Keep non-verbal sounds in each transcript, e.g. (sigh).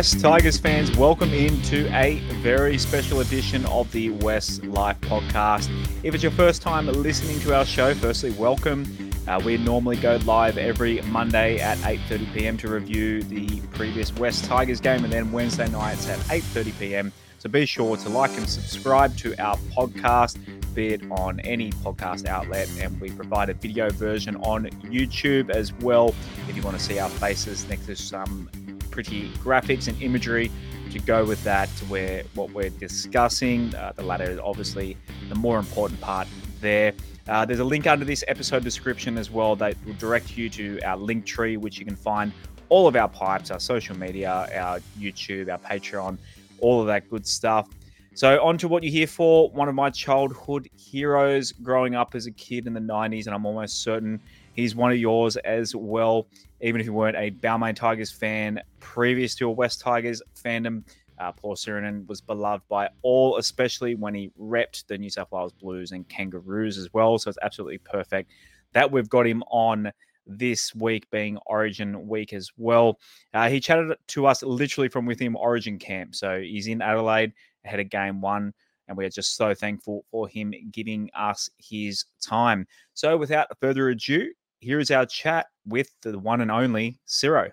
Wests Tigers fans, welcome into a very special edition of the WestsLife podcast. If it's your first time listening to our show, firstly, welcome. Uh, we normally go live every Monday at 8:30 p.m. to review the previous Wests Tigers game, and then Wednesday nights at 8:30 p.m. So be sure to like and subscribe to our podcast, be it on any podcast outlet, and we provide a video version on YouTube as well. If you want to see our faces next to some pretty graphics and imagery to go with that, to where what we're discussing, uh, the latter is obviously the more important part there. Uh, there's a link under this episode description as well that will direct you to our link tree, which you can find all of our pipes, our social media, our YouTube, our Patreon, all of that good stuff. So, on to what you're here for. One of my childhood heroes growing up as a kid in the 90s, and I'm almost certain he's one of yours as well. Even if you weren't a Balmain Tigers fan previous to a Wests Tigers fandom, uh, Paul Sironen was beloved by all, especially when he repped the New South Wales Blues and Kangaroos as well. So it's absolutely perfect that we've got him on this week, being Origin week as well. Uh, he chatted to us literally from within Origin camp. So he's in Adelaide ahead of game one. And we are just so thankful for him giving us his time. So, without further ado, here is our chat with the one and only Siro.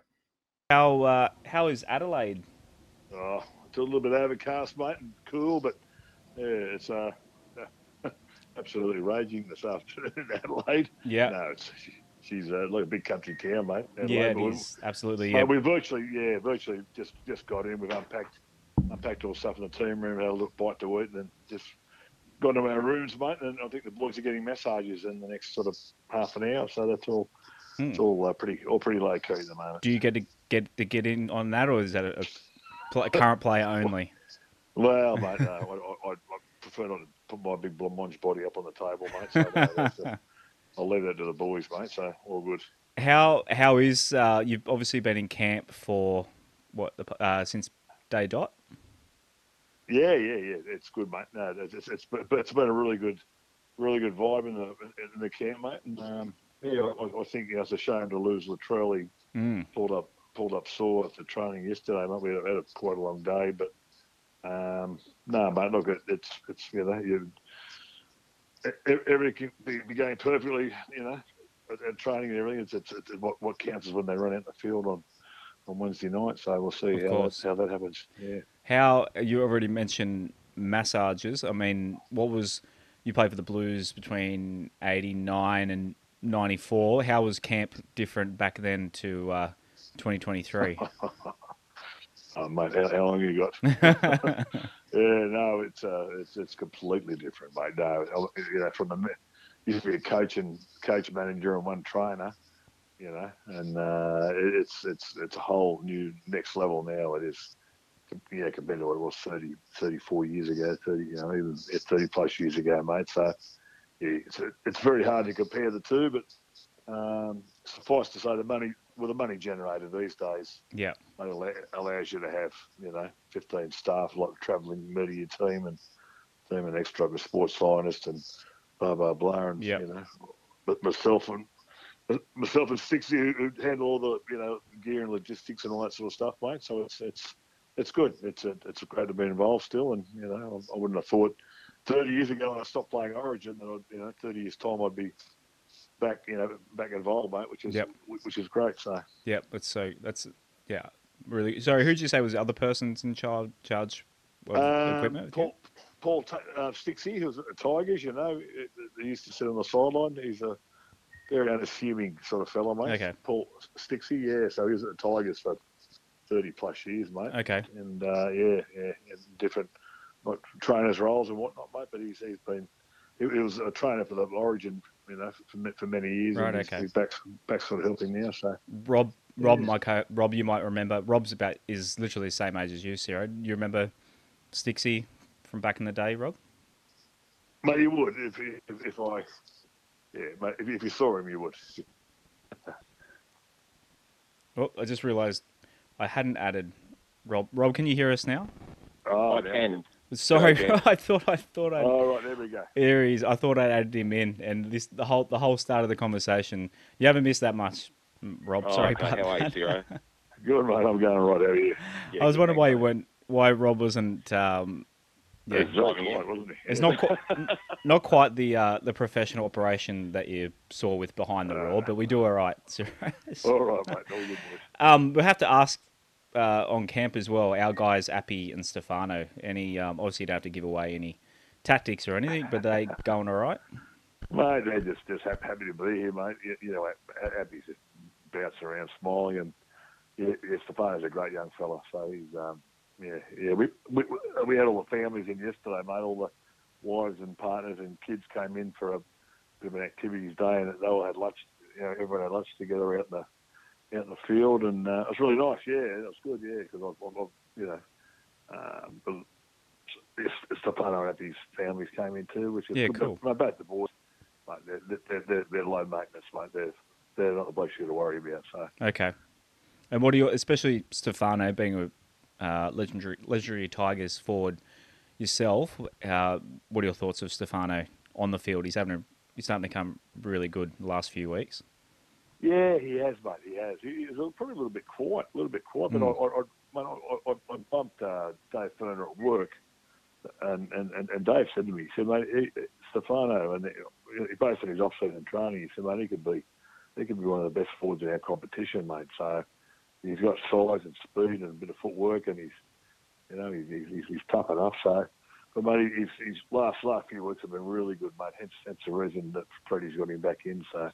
How uh, how is Adelaide? Oh, it's a little bit overcast, mate, and cool, but yeah, it's uh, (laughs) absolutely raging this afternoon in Adelaide. Yeah, no, it's she's uh, like a big country town, mate. Adelaide, yeah, it is absolutely. Yeah, we virtually, yeah, virtually just just got in. We've unpacked unpacked all stuff in the team room, had a little bite to eat, and then just got into our rooms, mate. And I think the boys are getting massages in the next sort of half an hour, so that's all. Hmm. It's all uh, pretty all pretty low key at the moment. Do you get to get to get in on that, or is that a, a current player only? Well, mate, no, I, I, I, prefer not to put my big blancmange body up on the table, mate. So (laughs) I'll leave that to the boys, mate. So all good. How how is uh, you've obviously been in camp for what uh, since day dot? Yeah, yeah, yeah. It's good, mate. No, it's, it's, it's, it's been a really good, really good vibe in the in the camp, mate. And um, yeah, I, I think you know, it's a shame to lose Latrell. Mm. Pulled up, pulled up sore after training yesterday. Mate. We had, had a, quite a long day, but um, no, mate. Look, it, it's it's you know you everything can be, be going perfectly, you know, at, at training and everything. It's, it's, it's, what what counts is when they run out in the field on on Wednesday night. So we'll see how that, how that happens. Yeah. How you already mentioned massages. I mean, what was you played for the Blues between '89 and '94? How was camp different back then to uh, 2023? (laughs) oh, mate, how, how, long you got? (laughs) (laughs) yeah, no, it's uh, it's it's completely different, mate. No, you know, from the used to be a coach and coach manager and one trainer, you know, and uh, it's it's it's a whole new next level now. It is yeah, compared to what it was 30, 34 years ago, 30, you know, even 30 plus years ago, mate. So, yeah, it's, it's very hard to compare the two, but um, suffice to say, the money, well, the money generated these days, yeah, it allows you to have, you know, 15 staff, like travelling media team and team and extra sports scientist and blah, blah, blah. And, yep. you know, but myself and myself and Stixie who handle all the, you know, gear and logistics and all that sort of stuff, mate. So it's, it's, it's good. It's a, it's great to be involved still, and you know I, I wouldn't have thought 30 years ago when I stopped playing Origin that I'd, you know 30 years time I'd be back you know back involved, mate, which is yep. which is great. So yeah, that's so that's yeah really. Sorry, who did you say was the other person's in charge charge um, equipment? Paul Paul uh, Stixie, who's at the Tigers, you know, he used to sit on the sideline. He's a very unassuming sort of fellow, mate. Okay. Paul Stixie, yeah. So he was at the Tigers for thirty plus years, mate. Okay. And uh, yeah, yeah, different like trainers' roles and whatnot, mate. But he's he's been he, he was a trainer for the Origin, you know, for, for many years. Right. And okay. He's, back back sort of helping now. So Rob. Rob, my co- Rob, you might remember. Rob's about is literally the same age as you, Siro. You remember Stixie from back in the day, Rob? Mate, you would if if, if I, yeah, mate, if, if you saw him, you would. oh, I just realised I hadn't added Rob. Rob, can you hear us now? Oh, I can. Sorry, (laughs) I thought I thought I. Oh right, there we go. There he is. I thought I'd added him in, and this the whole the whole start of the conversation. You haven't missed that much, Rob. Oh, Sorry okay. about How that. Siro? (laughs) Good, mate. I'm going right out here. Yeah, I was wondering why you went, why Rob wasn't. Um, yeah, exactly right, wasn't he? It's not quite, not quite the uh, the professional operation that you saw with behind the uh, roar, but we do all right. (laughs) all right, mate. All good, um, we have to ask uh, on camp as well. Our guys, Appy and Stefano. Any um, obviously you don't have to give away any tactics or anything, but they going all right. Mate, they're just just happy to be here, mate. You, you know, Appy's just bouncing around, smiling, and yeah, yeah, Stefano's a great young fella. So he's um, yeah, yeah. We, we we had all the families in yesterday, mate. All the wives and partners and kids came in for a bit of an activities day, and they all had lunch. You know, everyone had lunch together out in the out in the field, and uh, it was really nice. Yeah, it was good. Yeah, because I, I, you know, um, Stefano and his families came in too, which is yeah, good. cool. But both the boys, like they're, they're, they're, they're low maintenance, mate. They're they're not the boys you to worry about. So okay. And what are your, especially Stefano being a uh, legendary legendary Tigers forward yourself? Uh, what are your thoughts of Stefano on the field? He's having a, he's starting to come really good the last few weeks. Yeah, he has, mate. He has. He's probably a little bit quiet, a little bit quiet. But mm. I, I, I, I, I bumped uh, Dave Furner at work, and, and, and Dave said to me, he said, mate, he, Stefano, and he, based on his off-season training, he said, mate, he could be, he could be one of the best forwards in our competition, mate. So he's got size and speed and a bit of footwork, and he's, you know, he's he's, he's tough enough. So, but mate, his, his last last few weeks have been really good, mate. Hence, hence the reason that Freddie's got him back in. So,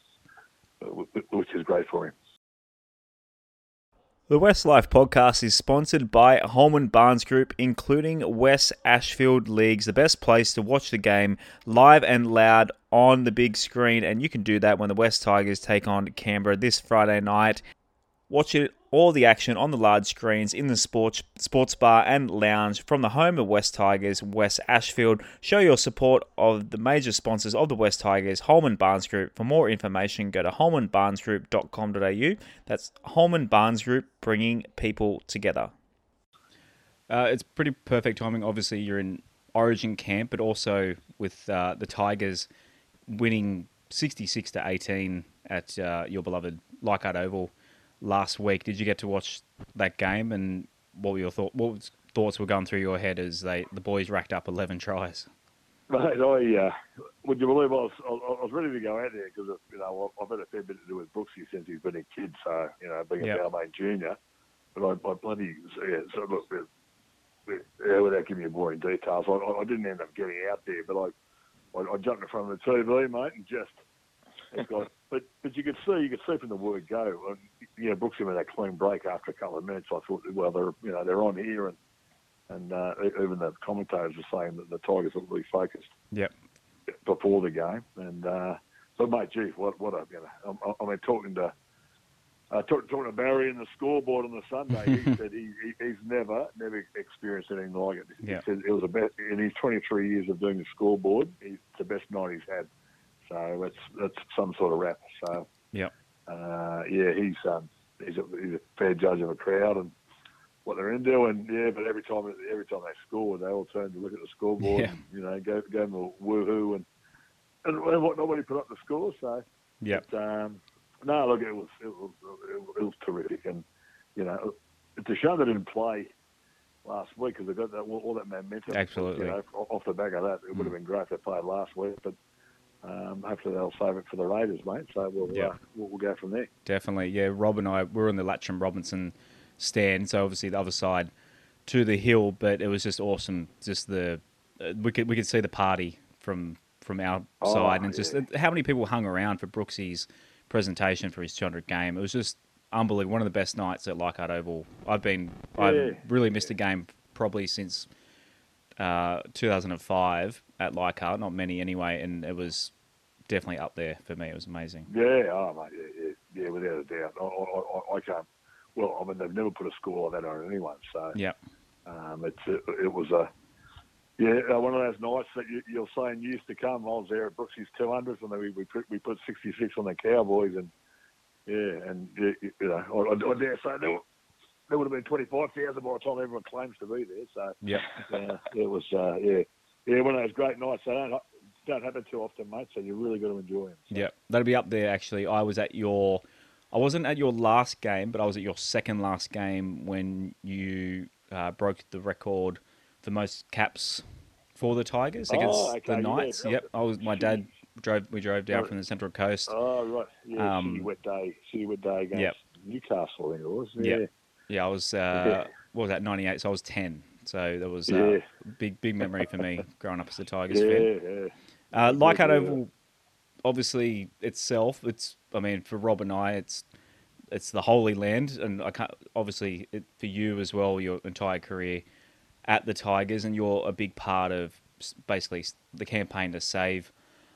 which is great for him. The WestsLife podcast is sponsored by Holman Barnes Group, including Wests Ashfield Leagues, the best place to watch the game live and loud on the big screen. And you can do that when the Wests Tigers take on Canberra this Friday night. Watch it all the action on the large screens in the sports sports bar and lounge from the home of Wests Tigers, Wests Ashfield. Show your support of the major sponsors of the Wests Tigers, Holman Barnes Group. For more information, go to holmanbarnesgroup.com.au. That's Holman Barnes Group, bringing people together. Uh, it's pretty perfect timing. Obviously, you're in Origin camp, but also with uh, the Tigers winning 66 to 18 at uh, your beloved Leichhardt Oval last week. Did you get to watch that game? And what were your thought? What thoughts were going through your head as they the boys racked up eleven tries? Mate, I uh, would you believe I was I was ready to go out there because you know I've had a fair bit to do with Brooksy since he's been a kid, so you know being yep. a Balmain junior. But I, I bloody yeah, so look, yeah, without giving you boring details, I, I didn't end up getting out there, but I, I, I jumped in front of the TV, mate, and just got, but but you could see you could see from the word go, and you know Brooksy made that clean break after a couple of minutes. I thought, well, they're you know they're on here, and and uh, even the commentators were saying that the Tigers looked really focused. Yep. Before the game, and uh, so mate, gee, what what a you know, I, I mean talking to. Uh, talking, talking to Barry in the scoreboard on the Sunday, he (laughs) said he, he, he's never, never experienced anything like it. He yep. said it was the best in his 23 years of doing the scoreboard. He's the best night he's had. So it's it's some sort of rap. So yeah, uh, yeah, he's um, he's a, he's a fair judge of a crowd and what they're into. And yeah, but every time every time they score, they all turn to look at the scoreboard. Yeah. And, you know, go go them a woohoo and and, and what nobody put up the score. So yeah, um, no, look, it was it was it was terrific, and you know, it's a shame they didn't play last week because they got that all that momentum. Absolutely, you know, off the back of that, it would have been great if they played last week, but um, hopefully they'll save it for the Raiders, mate. So we'll, yeah. uh, we'll, we'll go from there. Definitely, yeah. Rob and I were in the Latcham Robinson stand, so obviously the other side to the hill, but it was just awesome. Just the uh, we could we could see the party from from our oh, side, and yeah. just uh, how many people hung around for Brooksy's presentation for his 200 game. It was just unbelievable. One of the best nights at Leichhardt Oval. I've been yeah. I've really missed a game probably since uh, 2005 at Leichhardt, not many anyway, and it was definitely up there for me. It was amazing. Yeah, oh mate, yeah, yeah, yeah without a doubt. I, I, I, can't. Well, I mean, they've never put a score like that on anyone. So yeah, um, it's it, it, was a yeah uh, one of those nights that you, you'll say in years to come. I was there at Brooksy's 200s, and then we we put, we put 66 on the Cowboys, and yeah, and you know, I, I dare say there, there would have been 25,000 by the time everyone claims to be there. So yeah, uh, it was uh, yeah yeah, one of those great nights. They don't don't happen too often, mate. So you really got to enjoy them. So. Yeah, that'll be up there. Actually, I was at your I wasn't at your last game, but I was at your second last game when you uh, broke the record for most caps for the Tigers against Oh, okay, the Knights. that yep, I was. My dad drove. We drove down Oh. from the Central Coast. Oh right, yeah, Um, City wet day, City wet day against Yep. Newcastle. I think it was. Yep. Yeah, I was. Uh, what was that? Ninety eight. So I was ten. So that was uh, Yeah. big, big memory for me (laughs) growing up as a Tigers fan. yeah. Uh, Leichhardt. Oval, obviously itself, it's. I mean, for Rob and I, it's it's the holy land, and I can't. Obviously, it, for you as well, your entire career at the Tigers, and you're a big part of basically the campaign to save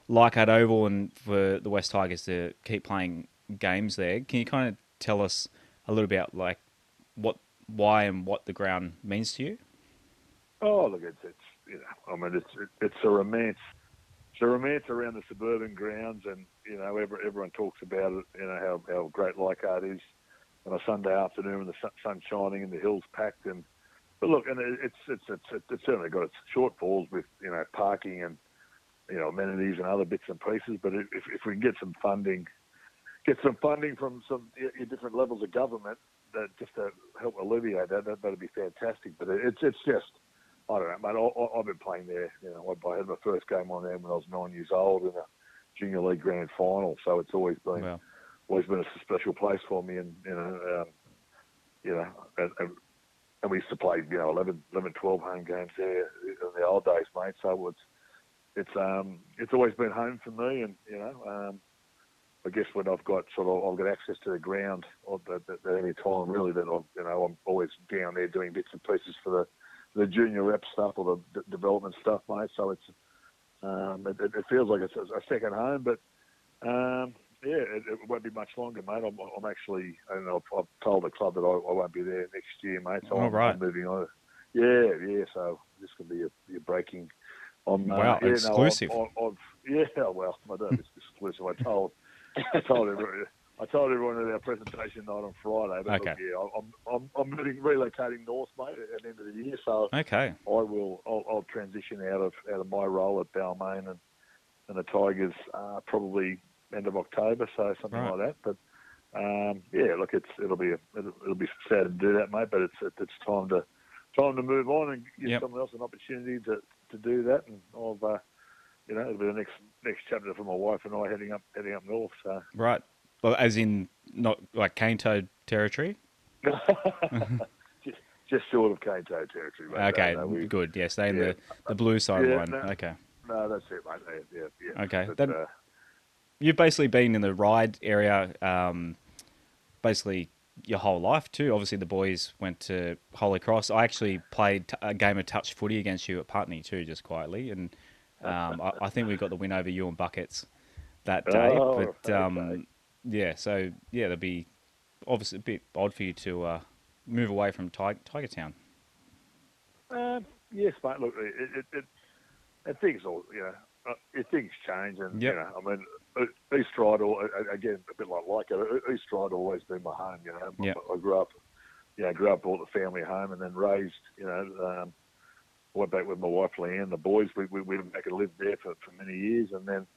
Leichhardt Oval and for the Wests Tigers to keep playing games there. Can you kind of tell us a little bit about like what, why, and what the ground means to you? Oh, look, it's, it's you know, I mean, it's it's a romance. It's a romance around the suburban grounds, and you know, every, everyone talks about it. You know how how great Leichhardt is on a Sunday afternoon, and the sun, sun shining, and the hills packed. And but look, and it's it's it's it's certainly got its shortfalls with you know parking and you know amenities and other bits and pieces. But if if we can get some funding, get some funding from some different levels of government, that just to help alleviate that, that that'd be fantastic. But it, it's it's just I don't know, mate. I, I, I've been playing there. You know, I, I had my first game on there when I was nine years old in a junior league grand final. So it's always been Well, always been a special place for me. And you know, um, you know, and, and, and we used to play you know 11, 11, 12 home games there in the old days, mate. So it's it's um it's always been home for me. And you know, um, I guess when I've got sort of I've got access to the ground at, at, at any time, really, that I'm you know I'm always down there doing bits and pieces for the the junior rep stuff or the d- development stuff, mate. So it's um, it, it feels like it's a, second home, but um, yeah, it, it won't be much longer, mate. I'm, I'm actually, I don't know, I've, I've told the club that I, I won't be there next year, mate. So All I'm, right. I'm moving on. Yeah, yeah. So this could be a, a breaking. I'm, Wow, uh, yeah, exclusive. No, I've, I've, yeah, (laughs) well, I don't know it's exclusive. I told, I told everyone, I told everyone at our presentation night on Friday. But Okay. look, yeah, I'm, I'm, I'm moving, relocating north, mate, at the end of the year. So okay. I will. I'll, I'll transition out of out of my role at Balmain and and the Tigers uh, probably end of October, so something Right. like that. But um, yeah, look, it's it'll be a, it'll, it'll be sad to do that, mate. But it's it's time to time to move on and give Yep. someone else an opportunity to, to do that. And I've uh, you know it'll be the next next chapter for my wife and I heading up heading up north. So Right. Well, as in not like cane toad territory. (laughs) just just short of Cane Toad territory. Mate. Okay, No, no, we- good. Yeah, stay in yeah. the, the blue sideline. no. Okay. no, that's it, mate. Yeah, yeah. yeah. Okay, But, uh, You've basically been in the Ryde area um, basically your whole life too. Obviously, the boys went to Holy Cross. I actually played t- a game of touch footy against you at Putney too, just quietly, and um, I, I think we got the win over you and buckets that day. Oh, but um, okay. yeah, so yeah, it'd be obviously a bit odd for you to uh, move away from Tiger, Tiger Town. Um, yes, mate. Look, it, it, it, things all you know. Uh, it, things change, and Yep. you know, I mean, uh, East uh, again, a bit like like it. East Ryde always been my home. You know, Yep. I grew up, you know, grew up bought the family home, and then raised. You know, um, went back with my wife Leanne, the boys. We we, we went back and lived there for, for many years, and then.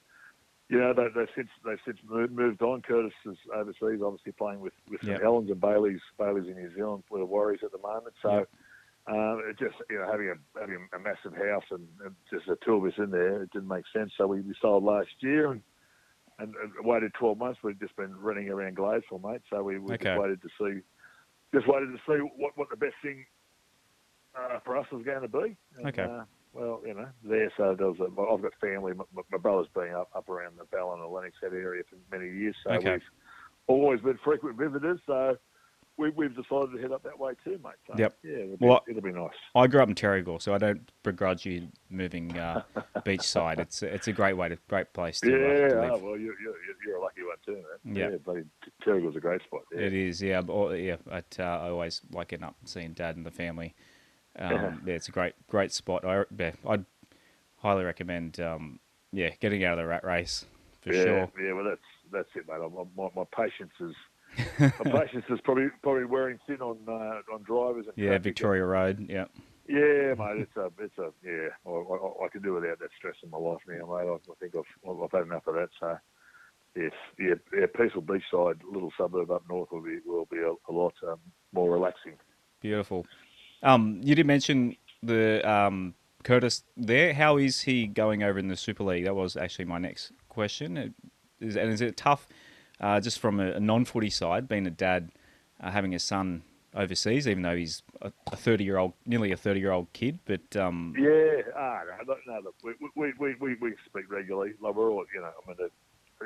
You know, they, they've since they've since moved, moved on. Curtis is overseas, obviously playing with with Yep. St Helens and Bailey's. Bailey's in New Zealand with the Warriors at the moment. So, Yep. um, it just you know having a having a massive house and, and just the two of us in there, it didn't make sense. So we, we sold last year and, and and waited 12 months. We've just been running around Gladesville, mate. So we, we Okay. just waited to see, just waited to see what, what the best thing us was going to be. And, Okay. Uh, well, you know, there. So there was a, well, I've got family. My, my brother's been up up around the Ballina and Lennox Head area for many years. So Okay. we've always been frequent visitors. So. We, we've decided to head up that way too, mate. So, Yep. Yeah, it'll be, Well, it'll be nice. I grew up in Terrigal, so I don't begrudge you moving uh, (laughs) beachside. It's it's a great way to great place to, uh, yeah, to oh, well, you're, you're, you're a lucky one too, man. Yeah. Yeah, bloody Terrigal's a great spot. Yeah. It is, yeah. but- yeah, but, uh, I always like getting up and seeing Dad and the family. Um, yeah, it's a great great spot. I, yeah, I'd highly recommend. Um, yeah, getting out of the rat race for yeah, sure. Yeah, well, that's that's it, mate. My, my patience is my (laughs) patience is probably probably wearing thin on uh, on drivers. And Yeah. Victoria Road. Yeah, Yeah, mate. It's a it's a yeah. I, I, I can do without that stress in my life now, mate. I, I think I've I've had enough of that. So yes, yeah, yeah, peaceful beachside little suburb up north will be will be a, a lot um, more relaxing. Beautiful. Um, you did mention the um, Curtis there. How is he going over in the Super League? That was actually my next question. Is, and is it tough, uh, just from a, a non-footy side, being a dad, uh, having a son overseas, even though he's a thirty-year-old, nearly a thirty-year-old kid? But um... yeah, ah, no, no, look, we, we, we, we, we speak regularly. Like we're all, you know, I mean, at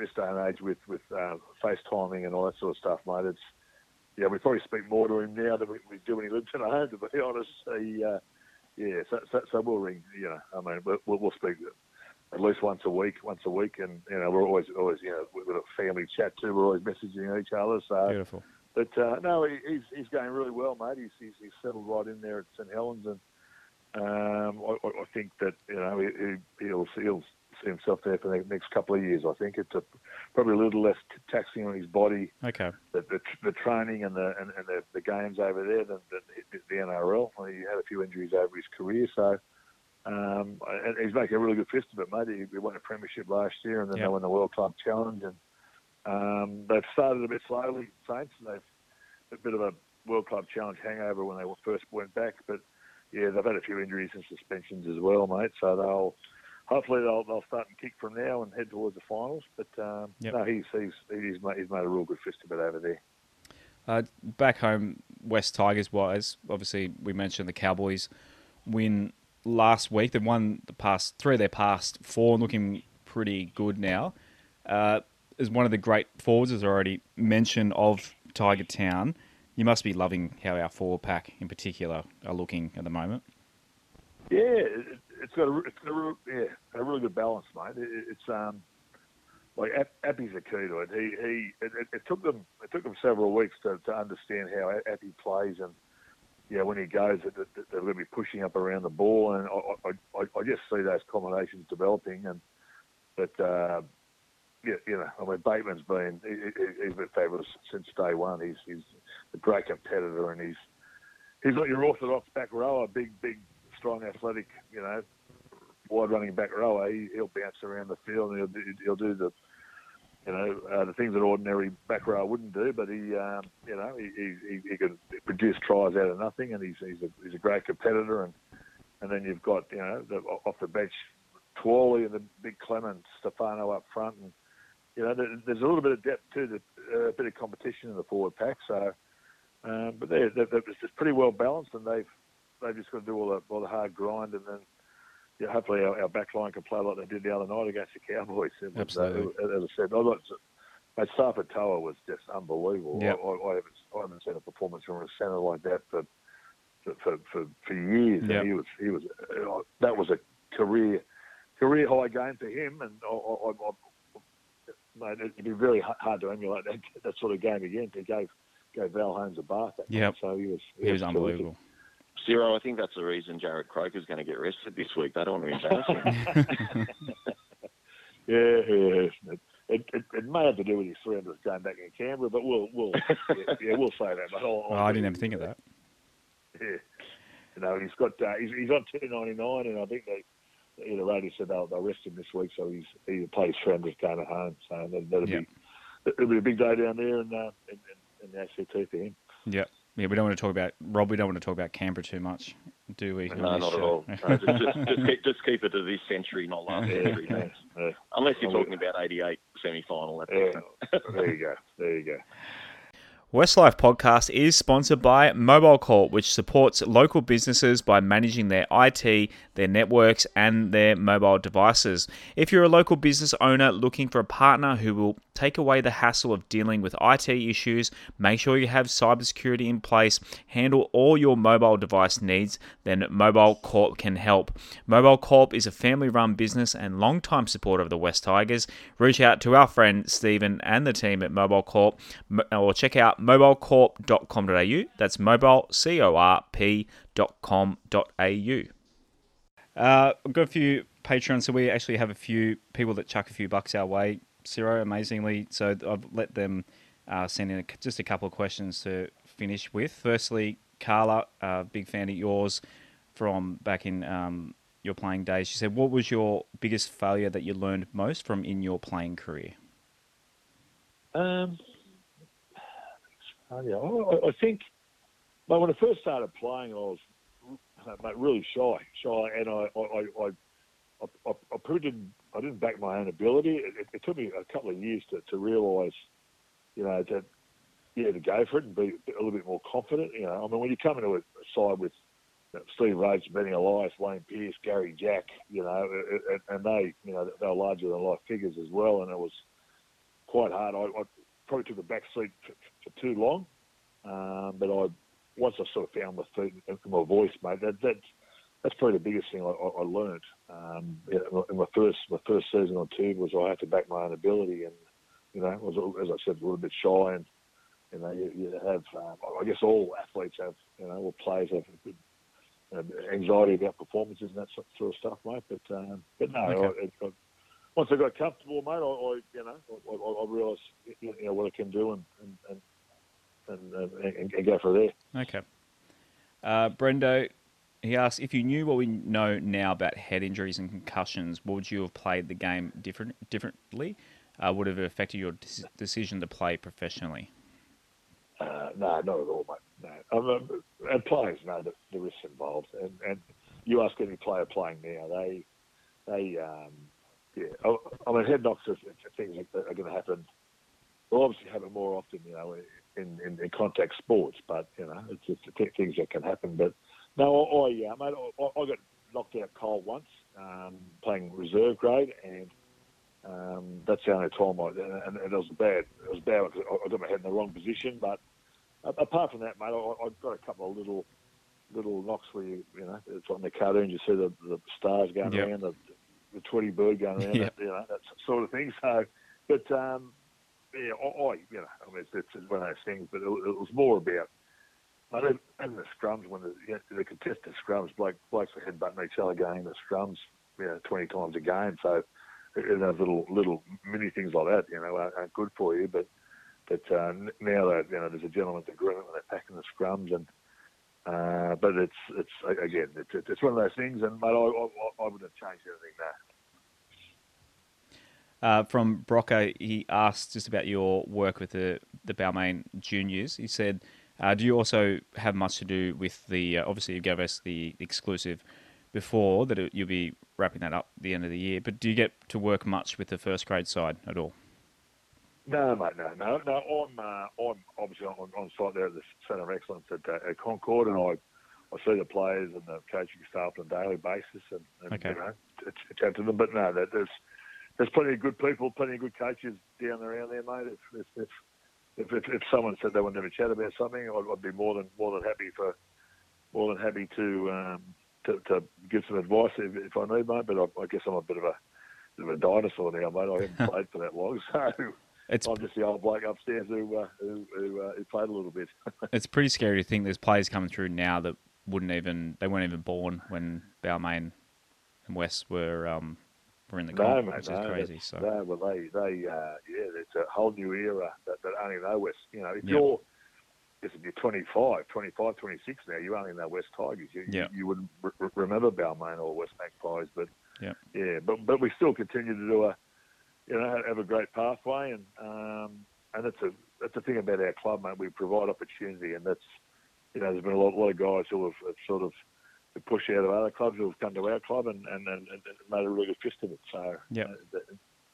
this day and age with with uh, FaceTiming and all that sort of stuff, mate. It's yeah, we probably speak more to him now than we, we do when he lives at home. To be (laughs) honest, he, uh, yeah, so, so, so we'll ring. You know, I mean, we'll, we'll speak at least once a week, once a week, and you know, we're always always you know with a family chat too. We're always messaging each other. So beautiful. But uh, no, he, he's he's going really well, mate. He's, he's, he's settled right in there at St Helens, and um, I, I, think that you know he, he'll he'll see himself there for the next couple of years. I think it's a, probably a little less taxing on his body. Okay. The, the, the training and the and, and the, the, games over there than, than the NRL. He had a few injuries over his career, so um, he's making a really good fist of it, mate. He, he won a premiership last year, and then yep. they won the World Club Challenge, and um, they've started a bit slowly. Saints, they've a bit of a World Club Challenge hangover when they first went back, but yeah, they've had a few injuries and suspensions as well, mate. So they'll hopefully they'll they'll start and kick from now and head towards the finals. But um, yep. no, he's he's he's made, he's made a real good fist of it over there. Uh, back home, Wests Tigers wise, obviously we mentioned the Cowboys win last week. They've won the past three of their past four, and looking pretty good now. Uh, as one of the great forwards, as already mentioned, of Tiger Town, you must be loving how our forward pack in particular are looking at the moment. Yeah, it's got a it's got a, yeah a really good balance, mate. It, it's um like Appy's a key to it. He he it, it, took them it took them several weeks to, to understand how Appy plays and yeah when he goes they're going to be pushing up around the ball and I I, I just see those combinations developing and but uh, yeah, you know, I mean, Bateman's been he, he's been fabulous since day one. He's he's a great competitor, and he's he's not your orthodox back rower, big, big, strong, athletic, you know, wide running back rower. He, he'll bounce around the field and he'll do, he'll do the, you know, uh, the things that ordinary back row wouldn't do. But he, um, you know, he, he, he can produce tries out of nothing, and he's he's a, he's a great competitor. And and then you've got you know the, off the bench, Twally and the big Clement, Stefano up front, and you know there's a little bit of depth too, the, uh, a bit of competition in the forward pack. So. Um, but they're, they're, they're pretty well balanced, and they've they've just got to do all the all the hard grind, and then yeah, hopefully our, our back line can play like they did the other night against the Cowboys. Was, Absolutely. Uh, as I said, I thought mate, Starford To'a was just unbelievable. Yep. I, I, haven't I haven't seen a performance from a centre like that for for for, for years. Yep. he was he was uh, that was a career career high game for him, and I, I, I, mate, it'd be really hard to emulate that that sort of game again. He gave gave Val Holmes a bath. Yeah, so he was he, he was, was unbelievable. Siro, I think that's the reason Jarrod Croker's going to get rested this week. They don't want to embarrass him. (laughs) yeah, yeah. It, it, it, it, may have to do with his 300th game back in Canberra, but we'll we'll yeah, yeah we'll say that. But I'll, I'll oh, I didn't even think of that. Yeah, you know he's got uh, he's, he's on 299, and I think they you know radio said they'll, they'll rest him this week, so he's he plays 300th game at home. So that, will yep. be it'll be a big day down there, and uh, in, in, in the ACT for him. Yeah. Yeah, we don't want to talk about Rob. We don't want to talk about Canberra too much, do we? No, not show? at all. No, just, just, (laughs) just, keep, just, keep, it to this century, not last century. (laughs) Yeah, yeah. Unless you're talking about '88 semi-final. yeah. there you go. There you go. WestsLife Podcast is sponsored by Mobile Corp, which supports local businesses by managing their IT, their networks, and their mobile devices. If you're a local business owner looking for a partner who will take away the hassle of dealing with IT issues, make sure you have cybersecurity in place, handle all your mobile device needs, then Mobile Corp can help. Mobile Corp is a family run business and long-time supporter of the Wests Tigers. Reach out to our friend Stephen and the team at Mobile Corp or check out mobilecorp.com.au. That's mobilecorp.com.au. Uh, I've got a few patrons, so we actually have a few people that chuck a few bucks our way. Siro, amazingly, so I've let them uh, send in a, just a couple of questions to finish with. Firstly, Carla, uh, big fan of yours from back in um, your playing days. She said, "What was your biggest failure that you learned most from in your playing career?" Um, yeah, I, I think. But when I first started playing, I was mate, really shy, shy, and I, I, I, I, I didn't, I didn't back my own ability. It, it took me a couple of years to, to realise, you know, that yeah, to go for it and be a little bit more confident. You know, I mean, when you come into a side with you know, Steve Roach, Benny Elias, Wayne Pearce, Gary Jack, you know, and, and they, you know, they were larger than life figures as well, and it was quite hard. I, I probably took a back seat for, for too long, um, but I once I sort of found my feet and my voice, mate, that that that's probably the biggest thing I, I, I learned. Um, in my first my first season on tube was I had to back my own ability, and you know, was as I said a little bit shy, and you know, you, you have um, I guess all athletes have, you know, all players have good, you know, anxiety about performances and that sort of stuff, mate. But um, but no, okay. I, I, once I got comfortable, mate, I, I you know I, I, realised you know what I can do and and, and and, and, and go from there. Okay. Uh, Brendo, he asks if you knew what we know now about head injuries and concussions, would you have played the game different differently? Uh, would have affected your decision to play professionally? Uh, no, not at all, mate. No. Um, and players know the, the risks involved, and, and you ask any player playing now, they they um, yeah. I, I mean, head knocks are, things that are going to happen. Will obviously happen more often, you know, in, in, in contact sports, but you know, it's just things that can happen. But no, I, yeah, mate, I, I got knocked out cold once um, playing reserve grade, and um, that's the only time I and, and it was bad. It was bad because I got my head in the wrong position. But apart from that, mate, I, I got a couple of little little knocks where you you know it's on the cartoons you see the, the stars going yep. around, the, the Tweety bird going around, yep. you know that sort of thing. (laughs) So, but um, yeah, I, you know, I mean, it's, it's one of those things, but it, it was more about. I don't, in (clears throat) the scrums when the, you know, the contested scrums, Blake, blokes are headbutting each other going the scrums, you know, 20 times a game. So you those little little mini things like that, you know, aren't, aren't good for you. But but uh, now that you know, there's a gentleman's agreement when they're packing the scrums, and uh, but it's it's again, it's it's one of those things. And mate, I, I, I wouldn't have changed anything there. Uh, from Brocker, he asked just about your work with the the Balmain juniors. He said, uh, "Do you also have much to do with the? Uh, obviously, you gave us the exclusive before that it, you'll be wrapping that up at the end of the year. But do you get to work much with the first grade side at all?" No, mate, no, no, no. I'm uh, I'm obviously on, on site there at the Centre of Excellence at, uh, at Concord, and I I see the players and the coaching staff on a daily basis, and, and okay. you know, chat to them. But no, there's there's plenty of good people, plenty of good coaches down around there, mate. If if if, if, if someone said they wanted to chat about something, I'd, I'd, be more than more than happy for more than happy to um, to, to, give some advice if, if I need, mate. But I, I, guess I'm a bit of a bit of a dinosaur now, mate. I haven't (laughs) played for that long, so. It's, I'm just the old bloke upstairs who uh, who, who, uh, who, played a little bit. (laughs) it's pretty scary to think there's players coming through now that wouldn't even they weren't even born when Balmain and West were um, were in the no, comp, mate, which no, is crazy. So no, well, they they uh, yeah, it's a whole new era that, that only know West. You know, if yep. you're if you're 25, 25, 26 now, you only know Wests Tigers. You, yep. you, you wouldn't re- remember Balmain or West Magpies, but yep. yeah, but but we still continue to do a you know have a great pathway and um, and that's a that's the thing about our club, mate. We provide opportunity, and that's you know there's been a lot, a lot of guys who have, have sort of the push out of other clubs who have come to our club and, and, and, and made a really good fist of it. So yeah, uh,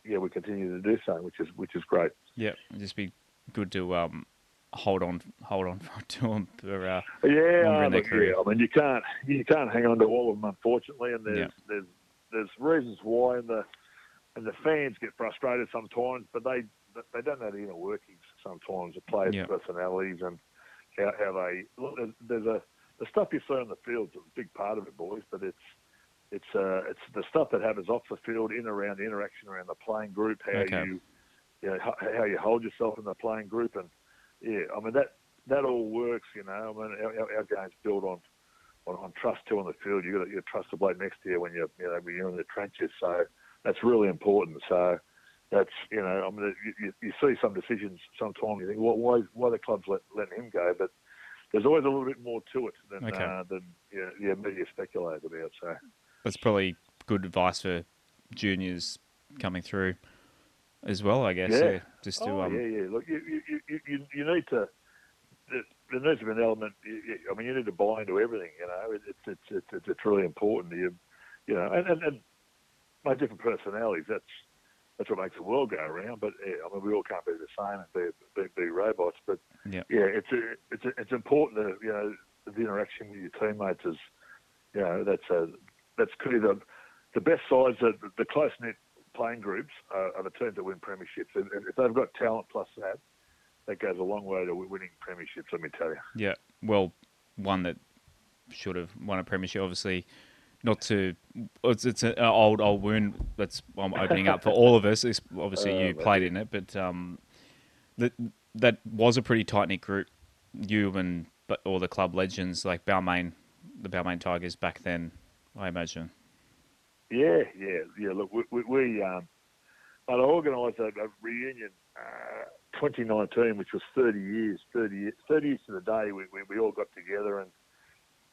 yeah, we continue to do so, which is which is great. Yeah, just be good to um, hold on, hold on (laughs) to them for uh, yeah, their career. Yeah, I mean you can't you can't hang on to all of them unfortunately, and there's yeah. there's there's reasons why, and the and the fans get frustrated sometimes, but they they don't know the inner workings sometimes, the players' yeah. personalities and how, how they look. There's, there's a the stuff you see on the field is a big part of it, boys. But it's it's uh, it's the stuff that happens off the field, in around the interaction around the playing group, how okay. you you know, how you hold yourself in the playing group, and yeah, I mean that that all works. You know, I mean our, our game's built on, on, on trust too on the field. You got you trust the bloke next to you when you're you know when you're in the trenches. So that's really important. So that's you know I mean you, you, you see some decisions sometimes you think well, why why the club's let, letting him go, but there's always a little bit more to it than okay. uh, than yeah, yeah, media speculate about. So that's probably good advice for juniors coming through. as well. I guess. Yeah. Yeah. Just to Oh, um. yeah, yeah. Look, you, you, you, you, you need to. There there needs to be an element. you- you- I mean, you need to buy into everything. You know, It- it's it's it's it's, it's really important. You, you know, and, and and my different personalities. That's that's what makes the world go around. But yeah, I mean, we all can't be the same and be be, be robots. But Yeah. yeah, it's a, it's a, it's important to you know the interaction with your teammates is, you know, that's a that's clearly the the best sides are the, the close knit playing groups are, are the teams that win premierships. And if they've got talent plus that, that goes a long way to winning premierships. Let me tell you. Yeah. Well, one that should have won a premiership, obviously. Not to, it's, it's an old old wound that's I'm opening up for all of us. It's, obviously, (laughs) Oh, you played in it, but um, that that was a pretty tight knit group. You and but all the club legends like Balmain, the Balmain Tigers back then, I imagine. Yeah, yeah, yeah. Look, we, we, we um, I organised a, a reunion, uh, 2019, which was 30 years, 30 years, 30 years to the day. We, we, we all got together, and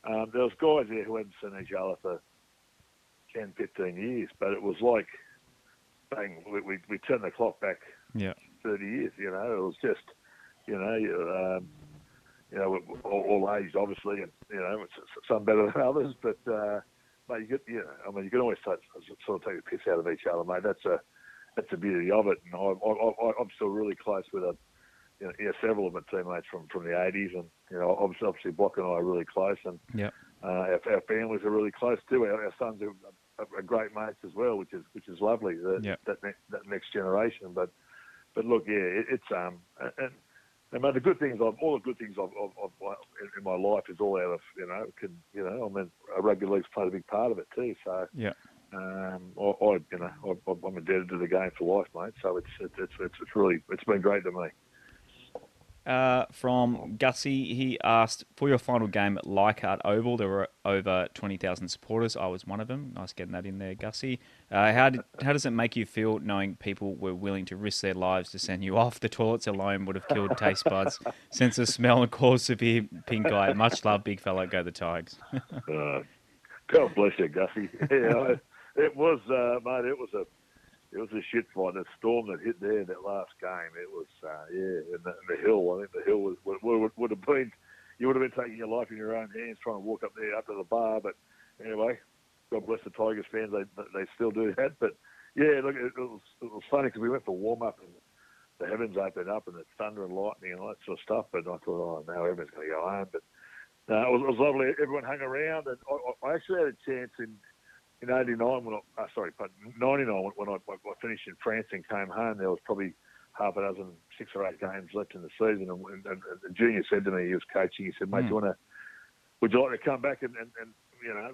um, there was guys there who hadn't seen each other for 10, 15 years, but it was like, bang, we, we, we turned the clock back Yeah. 30 years. You know, it was just, you know, um, you know, all, all aged obviously, and you know, some better than (laughs) others, but. Uh, Mate, you get, you know, I mean, you can always take, sort of take the piss out of each other, mate. That's a, that's the beauty of it. And I, I, I, I'm still really close with a, you know, yeah, several of my teammates from, from the 80s, and you know, obviously, obviously, Block and I are really close, and uh, our, our families are really close too. Our, our sons are, are, are great mates as well, which is which is lovely. That Yep. that, ne- that next generation, but but look, yeah, it, it's um and. And mate, the good things of all the good things of, of, of my, in, my life is all out of you know can you know I mean rugby league's played a big part of it too. So Yeah. um, I, I you know I, I'm indebted to the game for life, mate. So it's it's it's, it's, it's really it's been great to me. Uh, from Gussie, he asked for your final game at Leichhardt Oval. There were over twenty thousand supporters. I was one of them. Nice getting that in there, Gussie. Uh, how did how does it make you feel knowing people were willing to risk their lives to send you (laughs) off? The toilets alone would have killed taste buds, (laughs) sense of smell, and caused severe pink eye. Much love, big fella. Go the Tigers. (laughs) Uh, God bless you, Gussie. Yeah, it was, uh, mate. It was a, it was a shit fight. The storm that hit there that last game. It was, uh, yeah, and the, and the hill. I think the hill was would, would, would have been. You would have been taking your life in your own hands trying to walk up there up to the bar. But anyway, God bless the Tigers fans. They they still do that. But yeah, look, it, was it was funny because we went for warm up and the heavens opened up and it's thunder and lightning and all that sort of stuff. But I thought, oh, now everyone's going to go home. But no, it was, it was lovely. Everyone hung around, and I I actually had a chance in in '89 when I, uh, sorry, but '99 when, when I, I finished in France and came home. There was probably half a dozen, six or eight games left in the season, and, and, and the junior said to me, he was coaching. He said, "Mate, do you want to? Would you like to come back and, and, and you know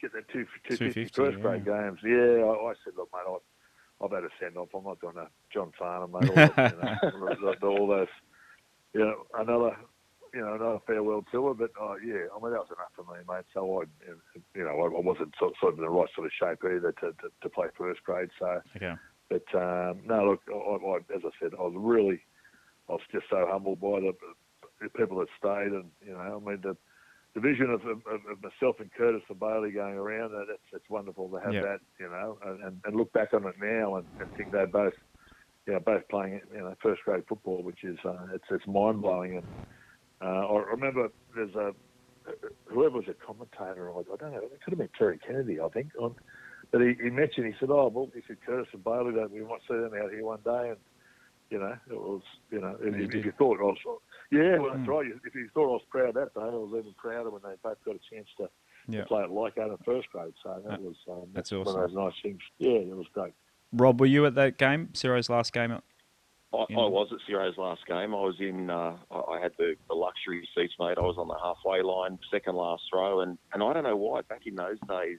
get that two two fifty 250, first yeah. grade games?" Yeah, I, I said, "Look, mate, I've, I've had a send off. I'm not doing a John Farnham, mate. All, that, you know, (laughs) all those, you know, another." You know, another farewell tour. But uh, yeah, I mean that was enough for me, mate. So I, you know, I, wasn't sort, sort of in the right sort of shape either to, to, to play first grade. So, Okay. but um, no, look, I, I, as I said, I was really, I was just so humbled by the, the people that stayed, and you know, I mean the. The vision of, of, of myself and Curtis and Bailey going around, that's, that's wonderful to have Yeah. that, you know, and, and, and look back on it now and, and think they're both, you know, both playing, you know, first grade football, which is, uh, it's, it's mind blowing. And, uh, I remember there's a whoever was a commentator. I, I don't know. It could have been Terry Kennedy, I think. On, but he, he mentioned. He said, "Oh, well, he said Curtis and Bailey. That we might see them out here one day." And you know, it was you know, if, You if you thought I was, yeah, well, that's Mm. right. If you thought I was proud that day, I was even prouder when they both got a chance to, Yeah. to play at Leichhardt in first grade. So that was um, That's one awesome. of those nice things. Yeah, it was great. Rob, were you at that game? Siro's last game? I, I was at Siro's last game. I was in. Uh, I I had the, the luxury seats, mate. I was on the halfway line, second last row, and, and I don't know why. Back in those days,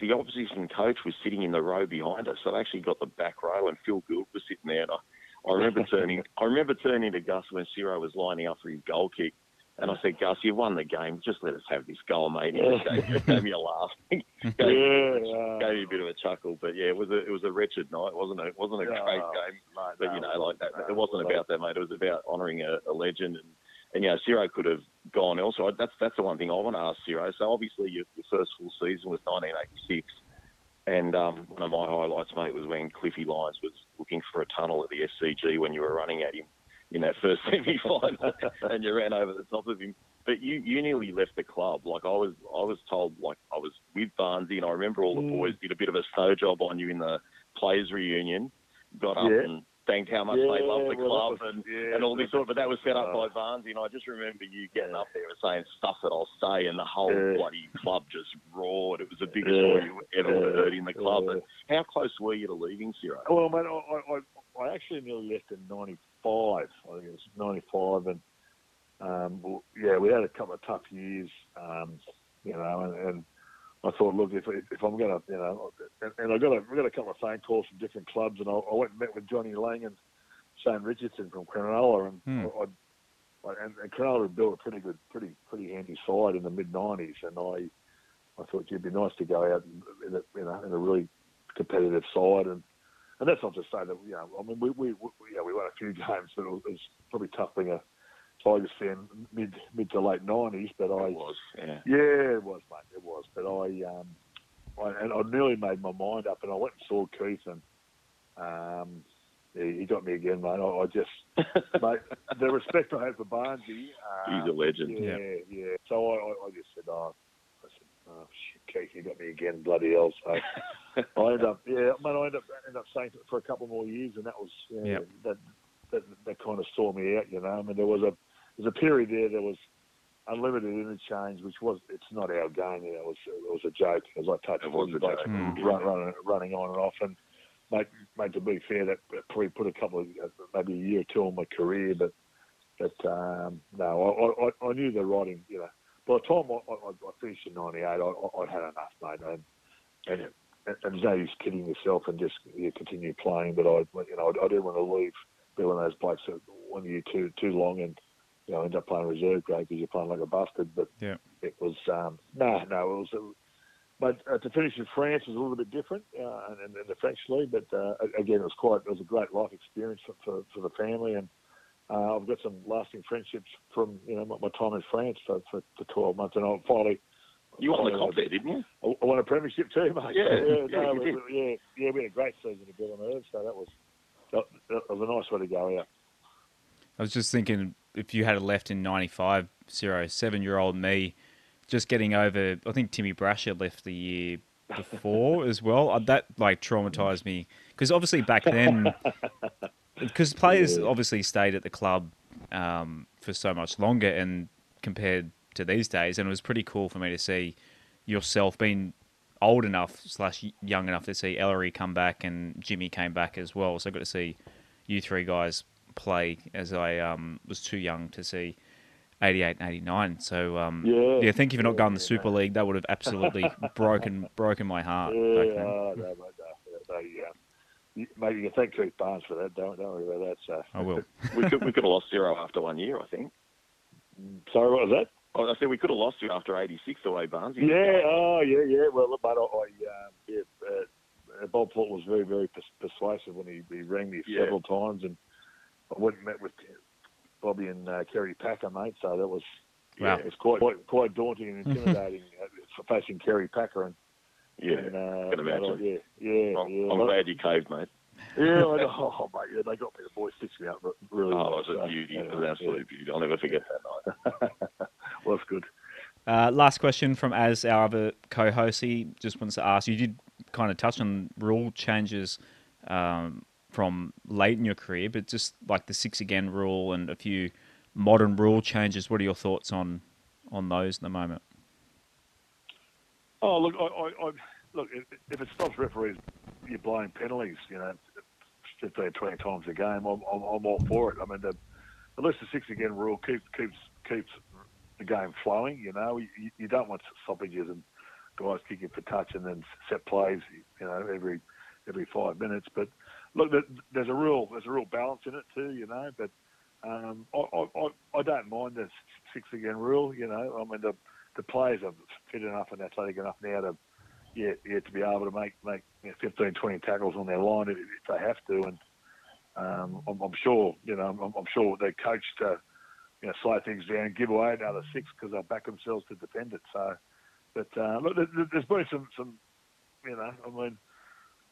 the opposition coach was sitting in the row behind us. So I actually got the back row, and Phil Gould was sitting there. And I, I remember (laughs) turning. I remember turning to Gus when Ciro was lining up for his goal kick, and I said, "Gus, you've won the game. Just let us have this goal, mate." Just gave, gave me a laugh. (laughs) gave, (laughs) Yeah, gave me a bit of a chuckle, but yeah, it was a it was a wretched night, wasn't it? It wasn't a yeah, great game. mate, But no, you know, like that, no, it wasn't about that, mate. It was about honouring a, a legend, and and you know, Siro could have gone elsewhere. That's that's the one thing I want to ask Siro. So obviously, your, your first full season was 1986. And um, one of my highlights, mate, was when Cliffy Lyons was looking for a tunnel at the SCG when you were running at him in that first (laughs) semi-final, and you ran over the top of him. But you, you nearly left the club. Like I was, I was told, like I was with Barnesy, and I remember all the Mm. boys did a bit of a snow job on you in the players' reunion. Got up Yeah. and thanked how much Yeah, they loved the well, club was- and, yeah, and all this sort. of- But that was set up by Barnesy, and I just remember you getting up there and saying stuff that I'll say, and the whole bloody club just roared. It was the biggest story you ever heard in the club. But how close were you to leaving Siro? Well, mate, I, I, I actually nearly left in '95. I think it was '95, and um, yeah, we had a couple of tough years, um, you know, and, and I thought, look, if if I'm going to, you know, and, and I got a I got a couple of phone calls from different clubs, and I, I went and met with Johnny Lang and Shane Richardson from Cronulla, and Hmm. I, I, and, and Cronulla had built a pretty good, pretty pretty handy side in the mid '90s, and I I thought it'd be nice to go out in a, you know in a really competitive side and. And that's not to say that you know. I mean, we we, we yeah we won a few (laughs) games, but it was, it was probably tough being a Tigers fan mid mid to late nineties. But I It was, yeah. yeah, it was mate, it was. But I um I, and I nearly made my mind up, and I went and saw Keith, and um he, he got me again, mate. I, I just (laughs) mate the respect I had for Barnesy. Uh, He's a legend. yeah, yeah. So I, I, I just said, oh, oh shit, Keith, you got me again, bloody hell. So (laughs) I ended up, yeah, man, I ended up, ended up staying for a couple more years, and that was, you know, Yep. that, that that kind of saw me out, you know. I mean, there was a there was a period there there was unlimited interchange, which was it's not our game, you know. It was it was a joke, as I touched It was on, a like, joke. Mm. run, running running on and off, and mate, mate, to be fair, that probably put a couple of maybe a year or two on my career, but but um, no, I, I I knew the writing, you know. By the time I, I, I finished in '98, I, I'd had enough, mate, and and, and there's no use kidding yourself and just you continue playing. But I, you know, I, I didn't want to leave being one of those blokes that one year too too long and you know end up playing reserve grade because you're playing like a bastard. But Yeah. it was um, no, no, it was. but uh, to finish in France was a little bit different, uh, and, and the French league. But uh, again, it was quite. It was a great life experience for, for, for the family, and uh, I've got some lasting friendships from you know my, my time in France for, for, for 12 months, and I finally. You won the finally- comp there, didn't you? I I won a premiership too, mate. Yeah, yeah, yeah, no, we- yeah, yeah. We had a great season together on Earth, so that was that, that was a nice way to go out. I was just thinking if you had left in 95, Siro, seven year old me, just getting over, I think Timmy Brasher left the year before (laughs) as well. Uh, That like traumatized me because obviously back then, (laughs) because players Yeah. obviously stayed at the club um, for so much longer and compared to these days, and it was pretty cool for me to see yourself being old enough slash young enough to see Ellery come back and Jimmy came back as well. So I got to see you three guys play as I um, was too young to see 88 and 89. So um, Yeah. yeah, thank you for not going to the Super League. That would have absolutely (laughs) broken broken my heart. Yeah, back then. oh, no, mate, no, no, yeah. You, mate, you can thank Keith Barnes for that. Don't don't worry about that. So. I will. (laughs) We could we could have lost Siro after one year, I think. Sorry, what was that? Oh, I said we could have lost you after '86 the way Barnes. Yeah, oh yeah, yeah. Well, look, mate, I, I um, yeah, uh, Bob Port was very, very pers- persuasive when he, he rang me Yeah. several times, and I went and met with Bobby and uh, Kerry Packer, mate. So that was Wow. yeah, it's quite quite, quite daunting and intimidating uh, facing Kerry Packer and, yeah. and uh, can imagine. yeah, yeah, I'm, yeah. I'm Well, glad you caved, mate. yeah, I (laughs) know. Oh, mate, yeah, they got me. The boys stitched me up re- really Oh, well. it was a beauty. yeah, It was an absolute beauty. I'll never forget that night. yeah. (laughs) well, that's good. Uh, last question from as our other co-host. He just wants to ask you did kind of touch on rule changes um, from late in your career, but just like the six again rule and a few modern rule changes. What are your thoughts on on those at the moment? Oh, look, I, I, I look if, it stops referees, you're blowing penalties. You know, 15, 20 times a game. I'm, I'm, I'm all for it. I mean, the, at least the six again rule keeps keeps keeps the game flowing. You know, you, you don't want stoppages and guys kicking for touch and then set plays. You know, every every five minutes. But look, there's a real there's a real balance in it too. You know, but um, I, I- I don't mind the six again rule. You know, I mean the the players are fit enough and athletic enough now to yeah, yeah to be able to make make you know, 15, 20 tackles on their line if, if they have to. And um, I'm, I'm sure you know I'm, I'm sure they're coached to you know slow things down, give away another six because they back themselves to defend it. So, but uh, look, there, there's been some some you know, I mean,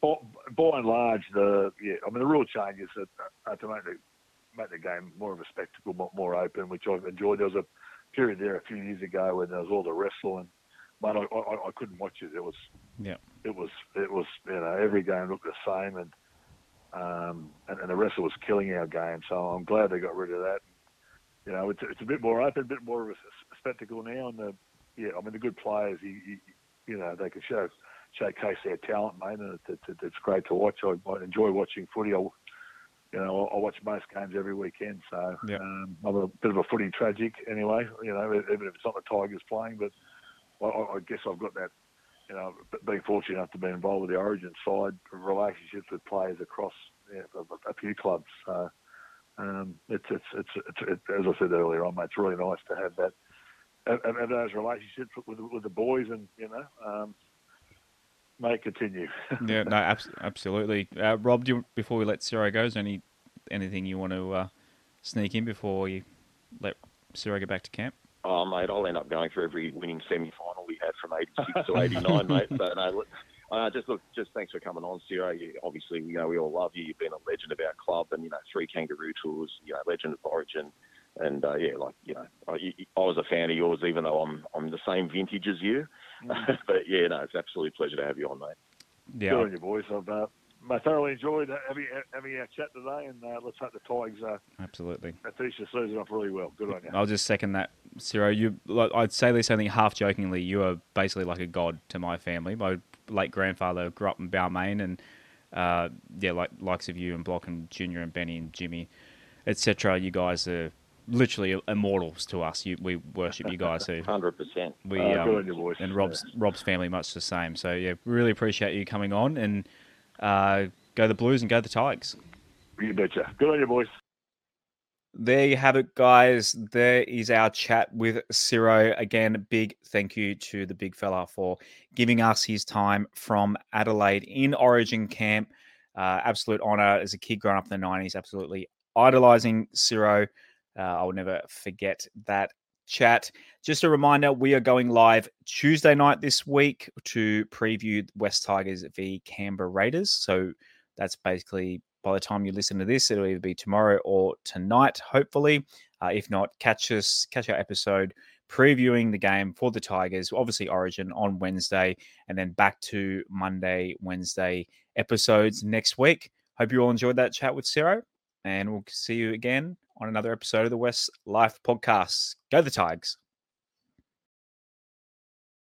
by, and large, the yeah, I mean, the rule changes are, are to make the make the game more of a spectacle, more, more open, which I've enjoyed. There was a period there a few years ago when there was all the wrestling. But I, I, I couldn't watch it. It was yeah. It was it was you know every game looked the same and um and, and the wrestle was killing our game. So I'm glad they got rid of that. You know, it's it's a bit more open, a bit more of a spectacle now. And the yeah, I mean the good players, you, you, you know, they can show showcase their talent, mate, and it, it, it's great to watch. I, I enjoy watching footy. I, you know, I watch most games every weekend, so yep. um, I'm a bit of a footy tragic anyway. You know, even if it's not the Tigers playing, but I, I guess I've got that. You know, being fortunate enough to be involved with the Origin side, relationships with players across yeah, a, a, few clubs. So um, it's, it's, it's, it's, it's, as I said earlier on, mate, it's really nice to have that, have, have those relationships with, with the boys, and you know. Um, may continue. (laughs) yeah, no, abs- absolutely. Uh, Rob, do you, before we let Siro go, is there any anything you want to uh, sneak in before you let Siro get back to camp? Oh, mate, I'll end up going for every winning semi-final we had from '86 to '89, mate. (laughs) So no, uh, just look, just thanks for coming on, Siro. You, obviously, you know we all love you. You've been a legend of our club, and you know three Kangaroo tours, you know, legend of Origin, and uh, yeah, like you know, I, I, was a fan of yours, even though I'm I'm the same vintage as you. Mm. (laughs) but yeah, no, it's absolutely a pleasure to have you on, mate. Yeah, good on you, boys. I've uh, I thoroughly enjoyed having having our chat today, and uh, let's hope the Tigers uh, absolutely finish the season off really well. Good on you. I'll just second that, Siro. You, I'd say this only half jokingly. You are basically like a god to my family. My late grandfather grew up in Balmain, and uh, yeah, like likes of you and Block and Junior and Benny and Jimmy, etc. You guys are literally immortals to us. You, we worship you guys. Hundred percent. We um, and Rob's yeah. Rob's family much the same. So yeah, really appreciate you coming on and uh, go the Blues and go the Tigers. You betcha. Good on you, boys. There you have it, guys. There is our chat with Siro. Again, big thank you to the big fella for giving us his time from Adelaide in Origin camp. Uh, absolute honor as a kid growing up in the 90s. Absolutely idolizing Siro. Uh, I'll never forget that chat. Just a reminder, we are going live Tuesday night this week to preview Wests Tigers v Canberra Raiders. So that's basically by the time you listen to this, it'll either be tomorrow or tonight, hopefully. Uh, if not, catch us, catch our episode previewing the game for the Tigers, obviously Origin on Wednesday, and then back to Monday, Wednesday episodes next week. Hope you all enjoyed that chat with Siro, and we'll see you again on another episode of the West Life Podcast. Go the Tigers.